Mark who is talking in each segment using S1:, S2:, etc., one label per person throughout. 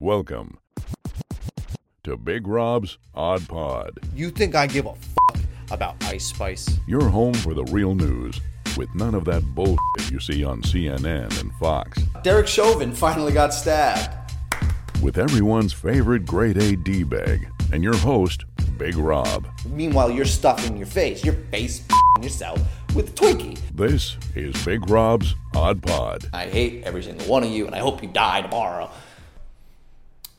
S1: Welcome to Big Rob's Odd Pod,
S2: You think I give a fuck about Ice Spice?
S1: your home for the real news, with none of that bullshit you see on CNN and Fox,
S2: Derek Chauvin finally got stabbed.
S1: with everyone's favorite grade A D bag, and your host, Big Rob.
S2: Meanwhile, you're stuffing your face, your face in yourself with Twinkie.
S1: This is Big Rob's Odd Pod.
S2: I hate every single one of you, and I hope you die tomorrow.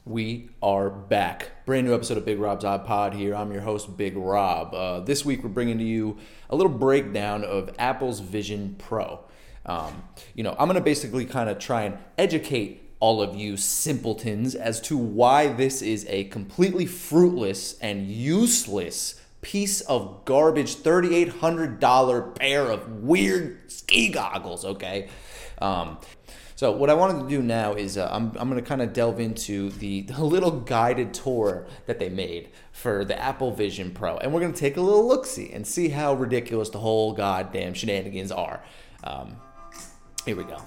S2: We are back. Brand new episode of Big Rob's Odd Pod here. I'm your host, Big Rob. Uh, this week, we're bringing to you a little breakdown of Apple's Vision Pro. Um, you know, I'm going to basically kind of try and educate all of you simpletons as to why this is a completely fruitless and useless piece of garbage $3,800 pair of weird ski goggles, okay? Um, so what I wanted to do now is uh, I'm, I'm going to kind of delve into the, the little guided tour that they made for the Apple Vision Pro, and we're going to take a little look see and see how ridiculous the whole goddamn shenanigans are. Um, here we go.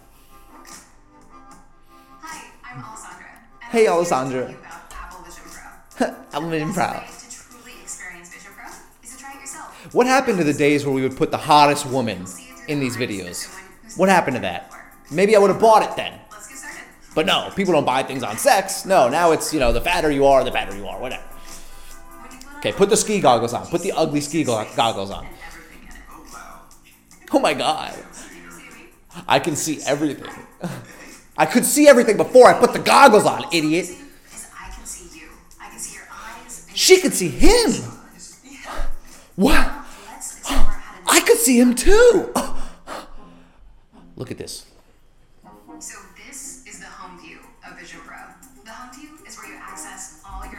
S3: Hi, I'm Alessandra.
S2: Hey,
S3: I'm here to
S2: Alessandra.
S3: Apple Vision Pro.
S2: Apple Vision Pro.
S3: best way to truly experience Vision Pro is to try it yourself.
S2: What happened to the days where we would put the hottest woman in these videos? What happened to that? Maybe I would have bought it then.
S3: Let's get started.
S2: But no, people don't buy things on sex. No, now it's, you know, the fatter you are, the fatter you are, whatever.
S3: When you put on
S2: Okay, put the ski goggles on. Put the ugly ski go- goggles on.
S3: and everything in it.
S2: Oh my god.
S3: Can you see me?
S2: I can see everything. I could see everything before I put the goggles on, idiot.
S3: I can see you. I can see your eyes.
S2: She could see him. What?
S3: Let's explore how to
S2: I could see him too. Look at this.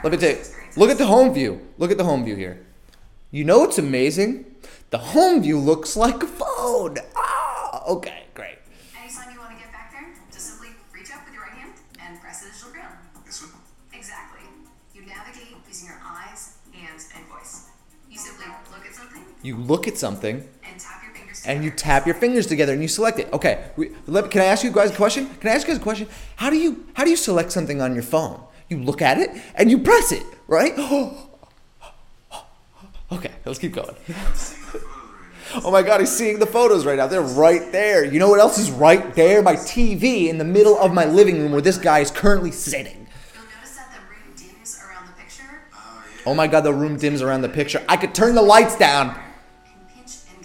S2: Let me tell you. Look at the home view. Look at the home view here. You know what's amazing? The home view looks like a phone. Ah, okay, great.
S3: Anytime you want to get back there, just simply reach up with your right hand and press the digital grill. Exactly. You navigate using your eyes, hands, and voice. You simply look at something
S2: You look at something
S3: and tap your fingers
S2: and you
S3: together.
S2: tap your fingers together and you select it. Okay, we, let, can I ask you guys a question? Can I ask you guys a question? How do you how do you select something on your phone? You look at it and you press it, right? okay, let's keep going. Oh my god, he's seeing the photos right now. They're right there. You know what else is right there? My TV in the middle of my living room where this guy is currently sitting.
S3: You'll notice that the room dims around the picture
S2: Oh my god, the room dims around the picture. I could turn the lights down.
S3: pinch and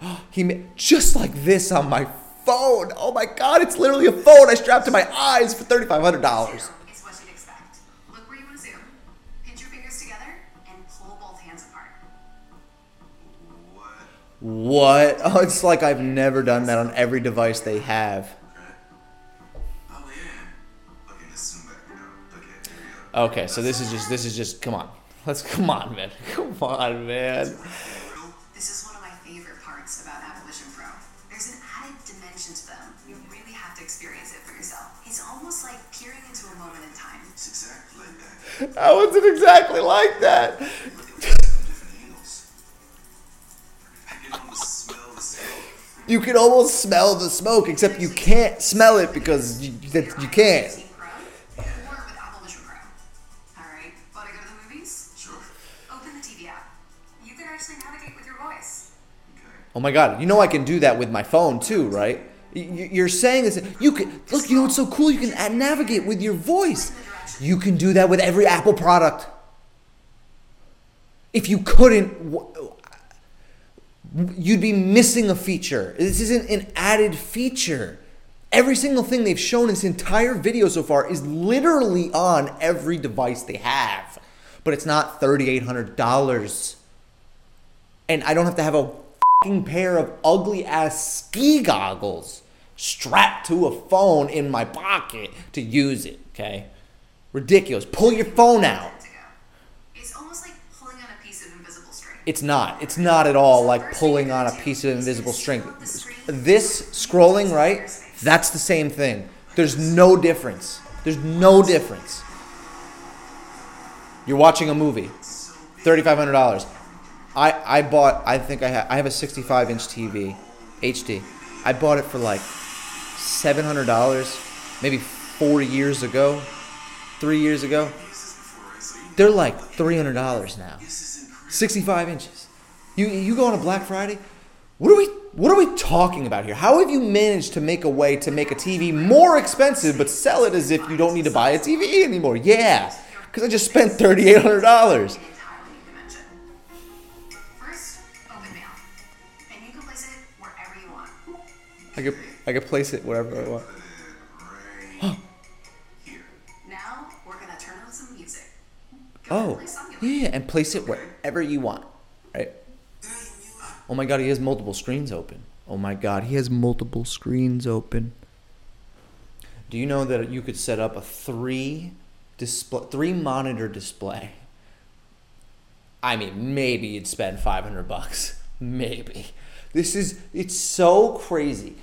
S3: drag.
S2: He just like this on my phone. Oh my god, it's literally a phone I strapped to my eyes for thirty-five hundred dollars.
S3: It's what you'd expect. Look where you want to zoom, pinch your fingers together, and pull both hands apart.
S2: What? Oh, it's like I've never done that on every device they have.
S4: Oh yeah. Okay, let's zoom back. You know. Okay, there we go.
S2: Okay, so this is just this is just come on. Let's come on, man. Come on, man.
S4: That.
S2: How was it exactly like that? You can almost smell the smoke, except you can't smell it because you, you can't. Oh my god, you know I can do that with my phone too, right? You're saying this. You can look. You know what's so cool? You can navigate with your voice. You can do that with every Apple product. If you couldn't, you'd be missing a feature. This isn't an added feature. Every single thing they've shown in this entire video so far is literally on every device they have, but it's not thirty-eight hundred dollars and I don't have to have a pair of ugly ass ski goggles strapped to a phone in my pocket to use it. Okay, ridiculous. Pull your phone out.
S3: It's almost like pulling on a piece of invisible string.
S2: It's not. It's not at all like pulling on a piece of invisible string. This scrolling, right? That's the same thing. There's no difference. There's no difference. You're watching a movie. Thirty-five hundred dollars. I I bought. I think I have. I have a 65 inch TV, HD. I bought it for like seven hundred dollars. maybe four years ago, three years ago. They're like three hundred dollars now. Sixty-five inches. You you go on a Black Friday. What are we what are we talking about here? How have you managed to make a way to make a TV more expensive but sell it as if you don't need to buy a TV anymore? Yeah, because I just spent thirty-eight hundred dollars.
S3: Entirely new dimension. First, open mail. And you can place it wherever you want.
S2: I could I could place it wherever I want. Oh, yeah, and place it wherever you want, right? Oh my god, he has multiple screens open. Oh my god, he has multiple screens open. Do you know that you could set up a three display, three monitor display? I mean, maybe you'd spend 500 bucks. Maybe. This is, it's so crazy.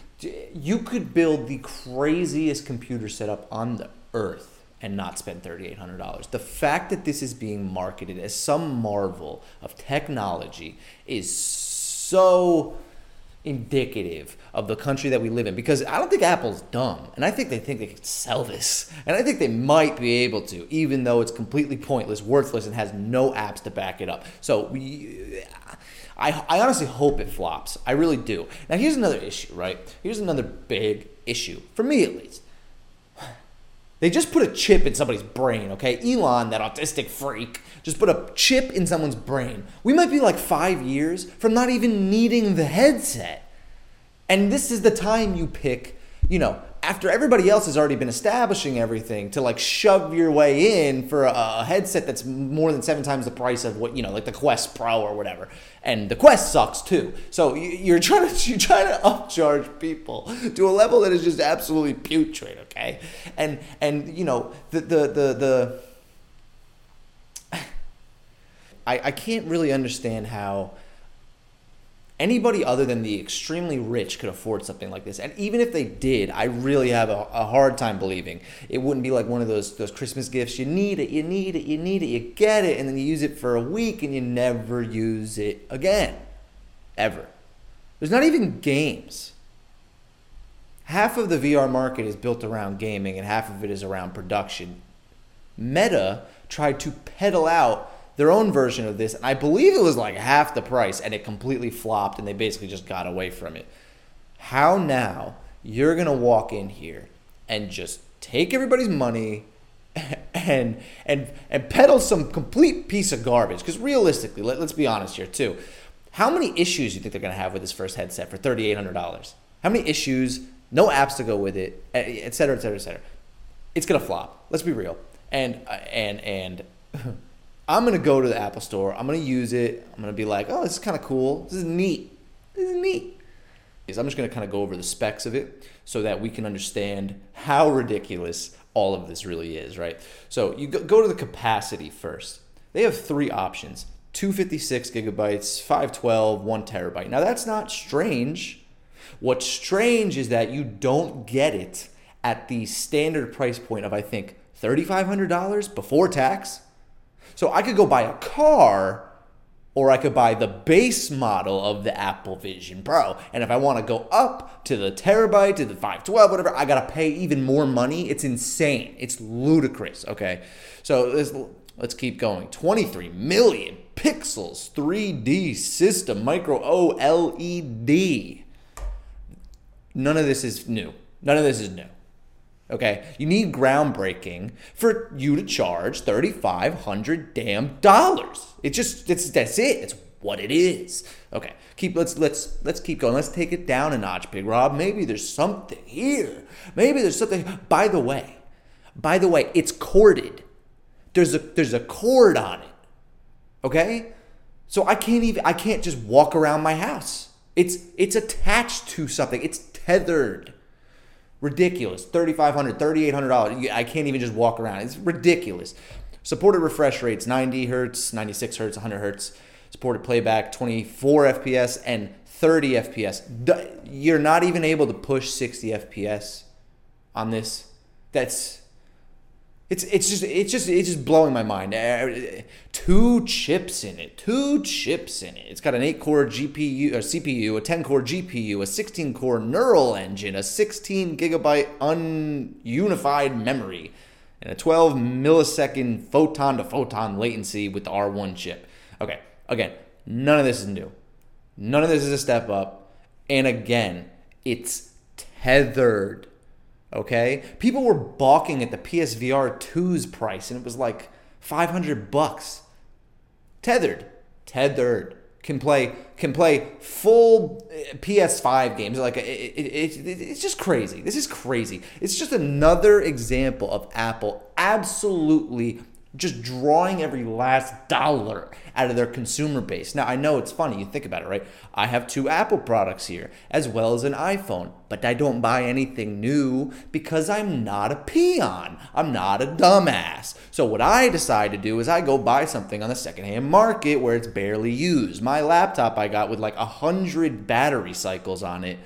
S2: You could build the craziest computer setup on the earth and not spend $3,800. The fact that this is being marketed as some marvel of technology is so indicative of the country that we live in because I don't think Apple's dumb and I think they think they can sell this and I think they might be able to even though it's completely pointless worthless and has no apps to back it up. So we I, I honestly hope it flops. I really do. Now here's another issue right? Here's another big issue for me at least they just put a chip in somebody's brain, okay? Elon, that autistic freak, just put a chip in someone's brain. We might be like five years from not even needing the headset. And this is the time you pick, you know, after everybody else has already been establishing everything to like shove your way in for a, a headset that's more than seven times the price of what, you know, like the Quest Pro or whatever. And the Quest sucks too. So you- you're trying to you're trying to upcharge people to a level that is just absolutely putrid, okay? And and you know, the the the the I, I can't really understand how anybody other than the extremely rich could afford something like this. And even if they did, I really have a, a hard time believing it wouldn't be like one of those those Christmas gifts. You need it, you need it, you need it, you get it, and then you use it for a week and you never use it again. Ever. There's not even games. Half of the VR market is built around gaming and half of it is around production. Meta tried to peddle out their own version of this, and I believe it was like half the price, and it completely flopped, and they basically just got away from it. How now you're gonna walk in here and just take everybody's money and and and peddle some complete piece of garbage? Because realistically, let, let's be honest here too. How many issues do you think they're gonna have with this first headset for thirty eight hundred dollars? How many issues? No apps to go with it, et cetera, et cetera, et cetera it's gonna flop. Let's be real. And uh, and and I'm gonna go to the Apple Store. I'm gonna use it. I'm gonna be like, oh, this is kind of cool. This is neat. This is neat. Is I'm just gonna kind of go over the specs of it so that we can understand how ridiculous all of this really is, right? So you go, to the capacity first. They have three options: 256 gigabytes, 512, one terabyte. Now that's not strange. What's strange is that you don't get it at the standard price point of I think $3,500 before tax. So I could go buy a car or I could buy the base model of the Apple Vision Pro. And if I want to go up to the terabyte, to the 512, whatever, I got to pay even more money. It's insane. It's ludicrous. Okay. So let's, let's keep going. 23 million pixels, 3D system, micro OLED. None of this is new. None of this is new. Okay, you need groundbreaking for you to charge thirty five hundred damn dollars. It just it's that's it. It's what it is. Okay, keep let's let's let's keep going. Let's take it down a notch, Big Rob. Maybe there's something here. Maybe there's something. By the way, by the way, it's corded. There's a there's a cord on it. Okay, so I can't even I can't just walk around my house. It's it's attached to something. It's tethered ridiculous. $3,500, $3800 i can't even just walk around. It's ridiculous. Supported refresh rates 90 hertz 96 hertz 100 hertz. Supported playback 24 fps and 30 fps you're not even able to push 60 fps on this. That's It's it's just it's just it's just blowing my mind. Uh, Two chips in it. Two chips in it. It's got an 8-core GPU or CPU, a 10-core GPU, a 16-core neural engine, a 16 gigabyte ununified memory, and a 12 millisecond photon to photon latency with the R1 chip. Okay, again, none of this is new. None of this is a step up. And again, it's tethered. Okay? People were balking at the PSVR 2's price and it was like 500 bucks. Tethered. Tethered. Can play can play full uh, PS5 games like it, it, it, it's just crazy. This is crazy. It's just another example of Apple absolutely just drawing every last dollar out of their consumer base. Now, I know it's funny, you think about it, right? I have two Apple products here, as well as an iPhone, but I don't buy anything new because I'm not a peon. I'm not a dumbass. So, what I decide to do is I go buy something on the secondhand market where it's barely used. My laptop I got with like a hundred battery cycles on it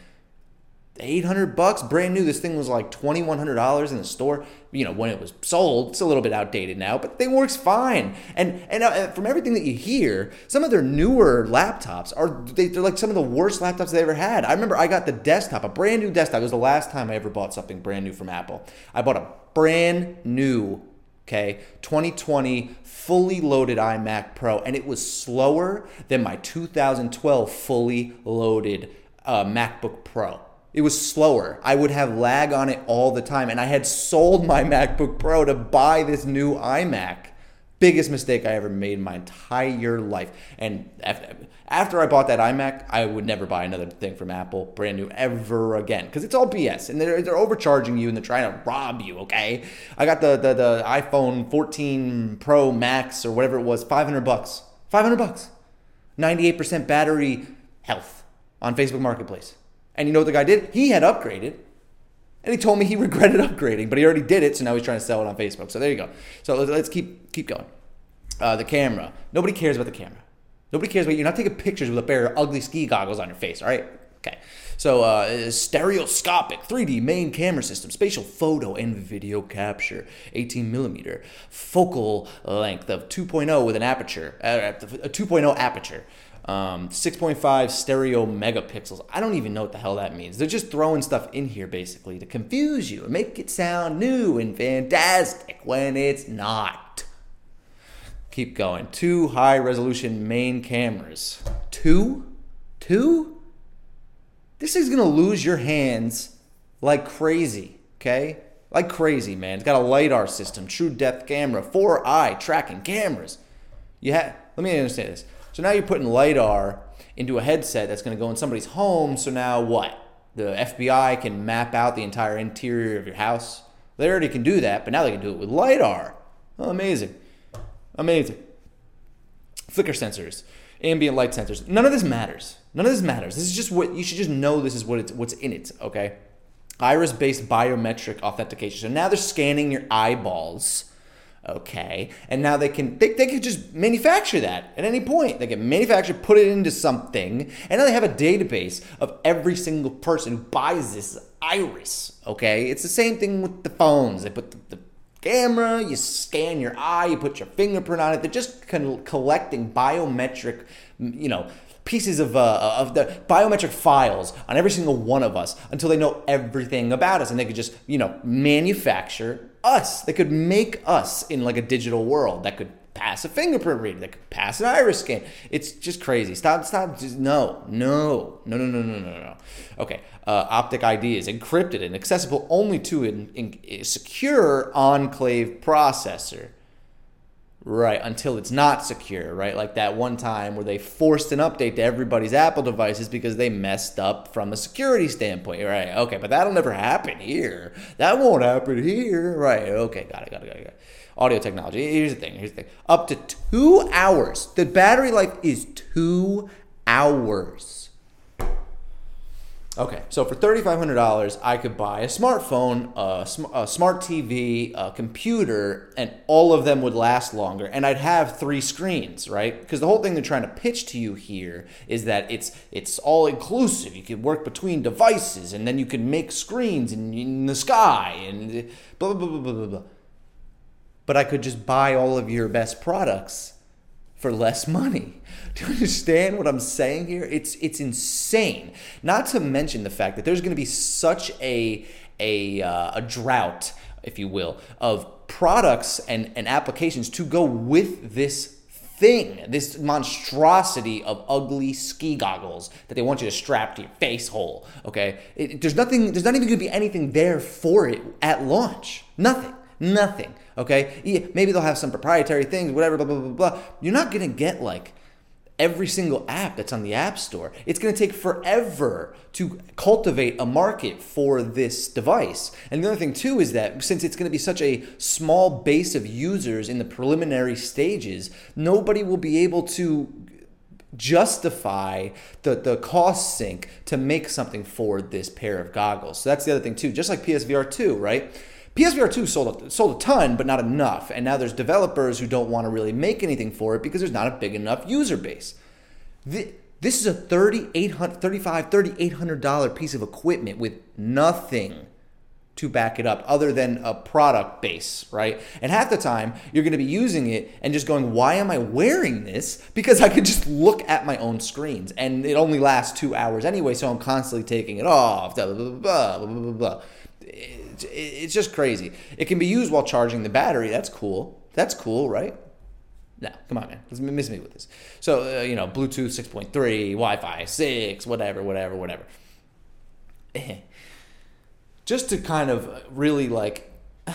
S2: 800 bucks brand new. This thing was like $2100 in the store. You know when it was sold it's a little bit outdated now but the thing works fine. And and uh, from everything that you hear some of their newer laptops are they, they're like some of the worst laptops they ever had. I remember i got the desktop a brand new desktop. It was the last time i ever bought something brand new from apple. I bought a brand new okay 2020 fully loaded imac pro and it was slower than my 2012 fully loaded uh, macbook pro it was slower. I would have lag on it all the time. And I had sold my MacBook Pro to buy this new iMac. Biggest mistake I ever made in my entire life. And after I bought that iMac, I would never buy another thing from Apple, brand new, ever again. Because it's all BS. And they're, they're overcharging you and they're trying to rob you, okay? I got the, the, the iPhone 14 Pro Max or whatever it was, 500 bucks. 500 bucks. 98% battery health on Facebook Marketplace. And you know what the guy did? He had upgraded. And he told me he regretted upgrading, but he already did it, so now he's trying to sell it on Facebook. So there you go. So let's, keep keep going. Uh, the camera. Nobody cares about the camera. Nobody cares about you're not taking pictures with a pair of ugly ski goggles on your face, all right? Okay. So uh, stereoscopic 3D main camera system, spatial photo and video capture, 18 millimeter, focal length of 2.0 with an aperture, uh, a 2.0 aperture. Um, 6.5 stereo megapixels. I don't even know what the hell that means. They're just throwing stuff in here basically to confuse you and make it sound new and fantastic when it's not. Keep going. Two high resolution main cameras. Two? Two? This is gonna lose your hands like crazy, okay? Like crazy, man. It's got a LiDAR system, true depth camera, four eye tracking cameras. You let me understand this. So now you're putting LiDAR into a headset that's going to go in somebody's home. So now what? The FBI can map out the entire interior of your house. They already can do that, but now they can do it with LiDAR. Oh, amazing. Amazing. Flicker sensors, ambient light sensors. None of this matters. None of this matters. This is just what you should just know this is what it's what's in it, okay? Iris based biometric authentication. So now they're scanning your eyeballs okay. And now they can they, they could just manufacture that at any point. They can manufacture put it into something and now they have a database of every single person who buys this iris okay? It's the same thing with the phones. They put the, the camera you scan your eye you put your fingerprint on it. They're just con- collecting biometric you know pieces of, uh, of the biometric files on every single one of us until they know everything about us and they could just you know manufacture us. that could make us in like a digital world that could pass a fingerprint reader, that could pass an iris scan. It's just crazy. Stop, stop. Just no, no, no, no, no, no, no, no. Okay. Uh, Optic ID is encrypted and accessible only to a secure enclave processor. Right, until it's not secure, right? Like that one time where they forced an update to everybody's Apple devices because they messed up from a security standpoint, right? Okay, but that'll never happen here. That won't happen here, right? Okay, got it, got it, got it. Got it. Audio technology. Here's the thing. Here's the thing. Up to two hours. The battery life is two hours. Okay, so for $3,500, I could buy a smartphone, a, sm- a, smart TV, a computer, and all of them would last longer. And I'd have three screens, right? Because the whole thing they're trying to pitch to you here is that it's it's all inclusive. You can work between devices, and then you can make screens in, in the sky, and blah, blah, blah, blah, blah, blah. but I could just buy all of your best products for less money. Do you understand what I'm saying here? It's it's insane. Not to mention the fact that there's going to be such a a uh, a drought, if you will, of products and and applications to go with this thing, this monstrosity of ugly ski goggles that they want you to strap to your face hole. Okay, it, there's nothing. There's not even going to be anything there for it at launch. Nothing. Nothing. Okay, maybe they'll have some proprietary things, whatever. Blah blah blah blah. You're not going to get like every single app that's on the App Store. It's going to take forever to cultivate a market for this device. And the other thing, too, is that since it's going to be such a small base of users in the preliminary stages, nobody will be able to justify the, the cost sink to make something for this pair of goggles. So that's the other thing, too. Just like PSVR 2, right? PSVR 2 sold a, sold a ton, but not enough. And now there's developers who don't want to really make anything for it because there's not a big enough user base. This is a $3,800, $35, $3,800 piece of equipment with nothing to back it up other than a product base, right? And half the time you're going to be using it and just going, why am I wearing this? Because I could just look at my own screens and it only lasts two hours anyway, so I'm constantly taking it off, blah, blah, blah, blah, blah, blah it's just crazy. It can be used while charging the battery. That's cool. That's cool, right? No, come on, man. Let's miss me with this. So, uh, you know, Bluetooth 6.3, Wi Fi 6, whatever, whatever, whatever. Just to kind of really like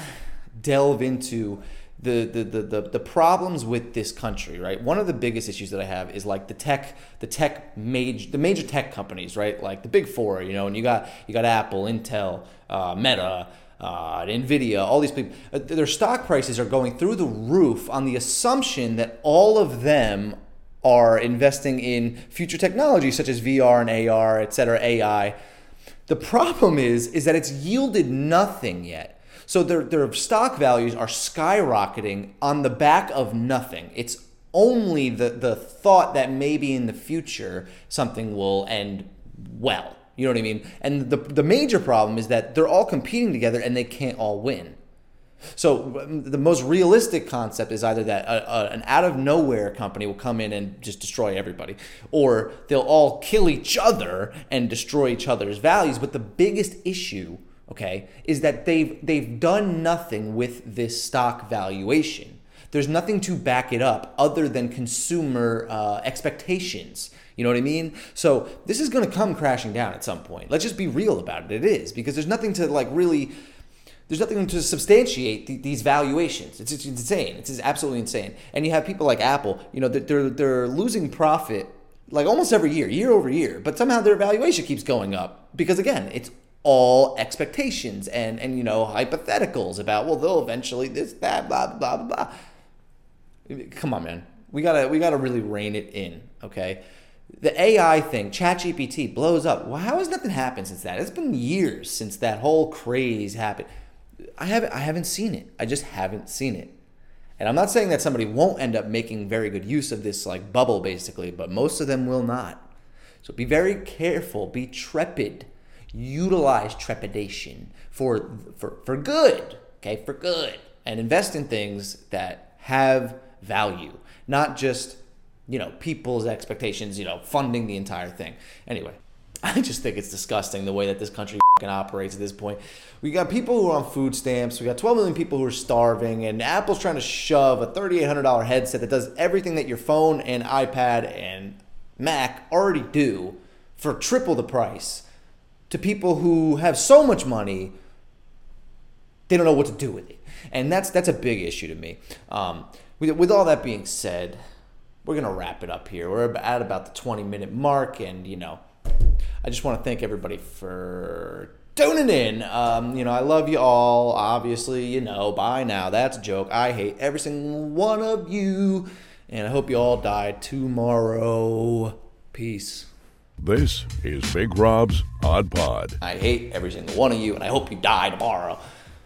S2: delve into the, the, the, the, the problems with this country, right? One of the biggest issues that I have is like the tech, the tech major, the major tech companies, right? Like the big four, you know, and you got, you got Apple, Intel, uh, Meta, uh, Nvidia, all these people, uh, their stock prices are going through the roof on the assumption that all of them are investing in future technology such as VR and AR, et cetera, AI. The problem is, is that it's yielded nothing yet. So their, their stock values are skyrocketing on the back of nothing. It's only the, the thought that maybe in the future something will end well. You know what I mean? And the, the major problem is that they're all competing together and they can't all win. So um, the most realistic concept is either that a, a, an out of nowhere company will come in and just destroy everybody, or they'll all kill each other and destroy each other's values. But the biggest issue okay, is that they've they've done nothing with this stock valuation. There's nothing to back it up other than consumer uh, expectations. You know what I mean? So this is going to come crashing down at some point. Let's just be real about it. It is because there's nothing to like really. There's nothing to substantiate th- these valuations. It's, it's insane. It's absolutely insane. And you have people like Apple. You know, they're they're losing profit like almost every year, year over year. But somehow their valuation keeps going up because again, it's all expectations and and you know hypotheticals about well they'll eventually this that blah blah blah blah. Come on, man. We gotta we gotta really rein it in. Okay. The AI thing, ChatGPT blows up. Well, how has nothing happened since that? It's been years since that whole craze happened. I haven't I haven't seen it. I just haven't seen it. And I'm not saying that somebody won't end up making very good use of this like bubble basically, but most of them will not. So be very careful, be trepid utilize trepidation for, for, for good, okay, for good, and invest in things that have value, not just, you know, people's expectations, you know, funding the entire thing. Anyway, I just think it's disgusting the way that this country operates at this point. We got people who are on food stamps. We got 12 million people who are starving, and Apple's trying to shove a $3,800 headset that does everything that your phone and iPad and Mac already do for triple the price to people who have so much money, they don't know what to do with it. And that's that's a big issue to me. Um, with, with all that being said, we're gonna wrap it up here. We're at about the 20 minute mark, and you know, I just want to thank everybody for tuning in. Um, you know, I love you all. Obviously, you know, by now that's a joke. I hate every single one of you, and I hope you all die tomorrow. Peace.
S1: This is Big Rob's Odd Pod.
S2: I hate every single one of you, and I hope you die tomorrow.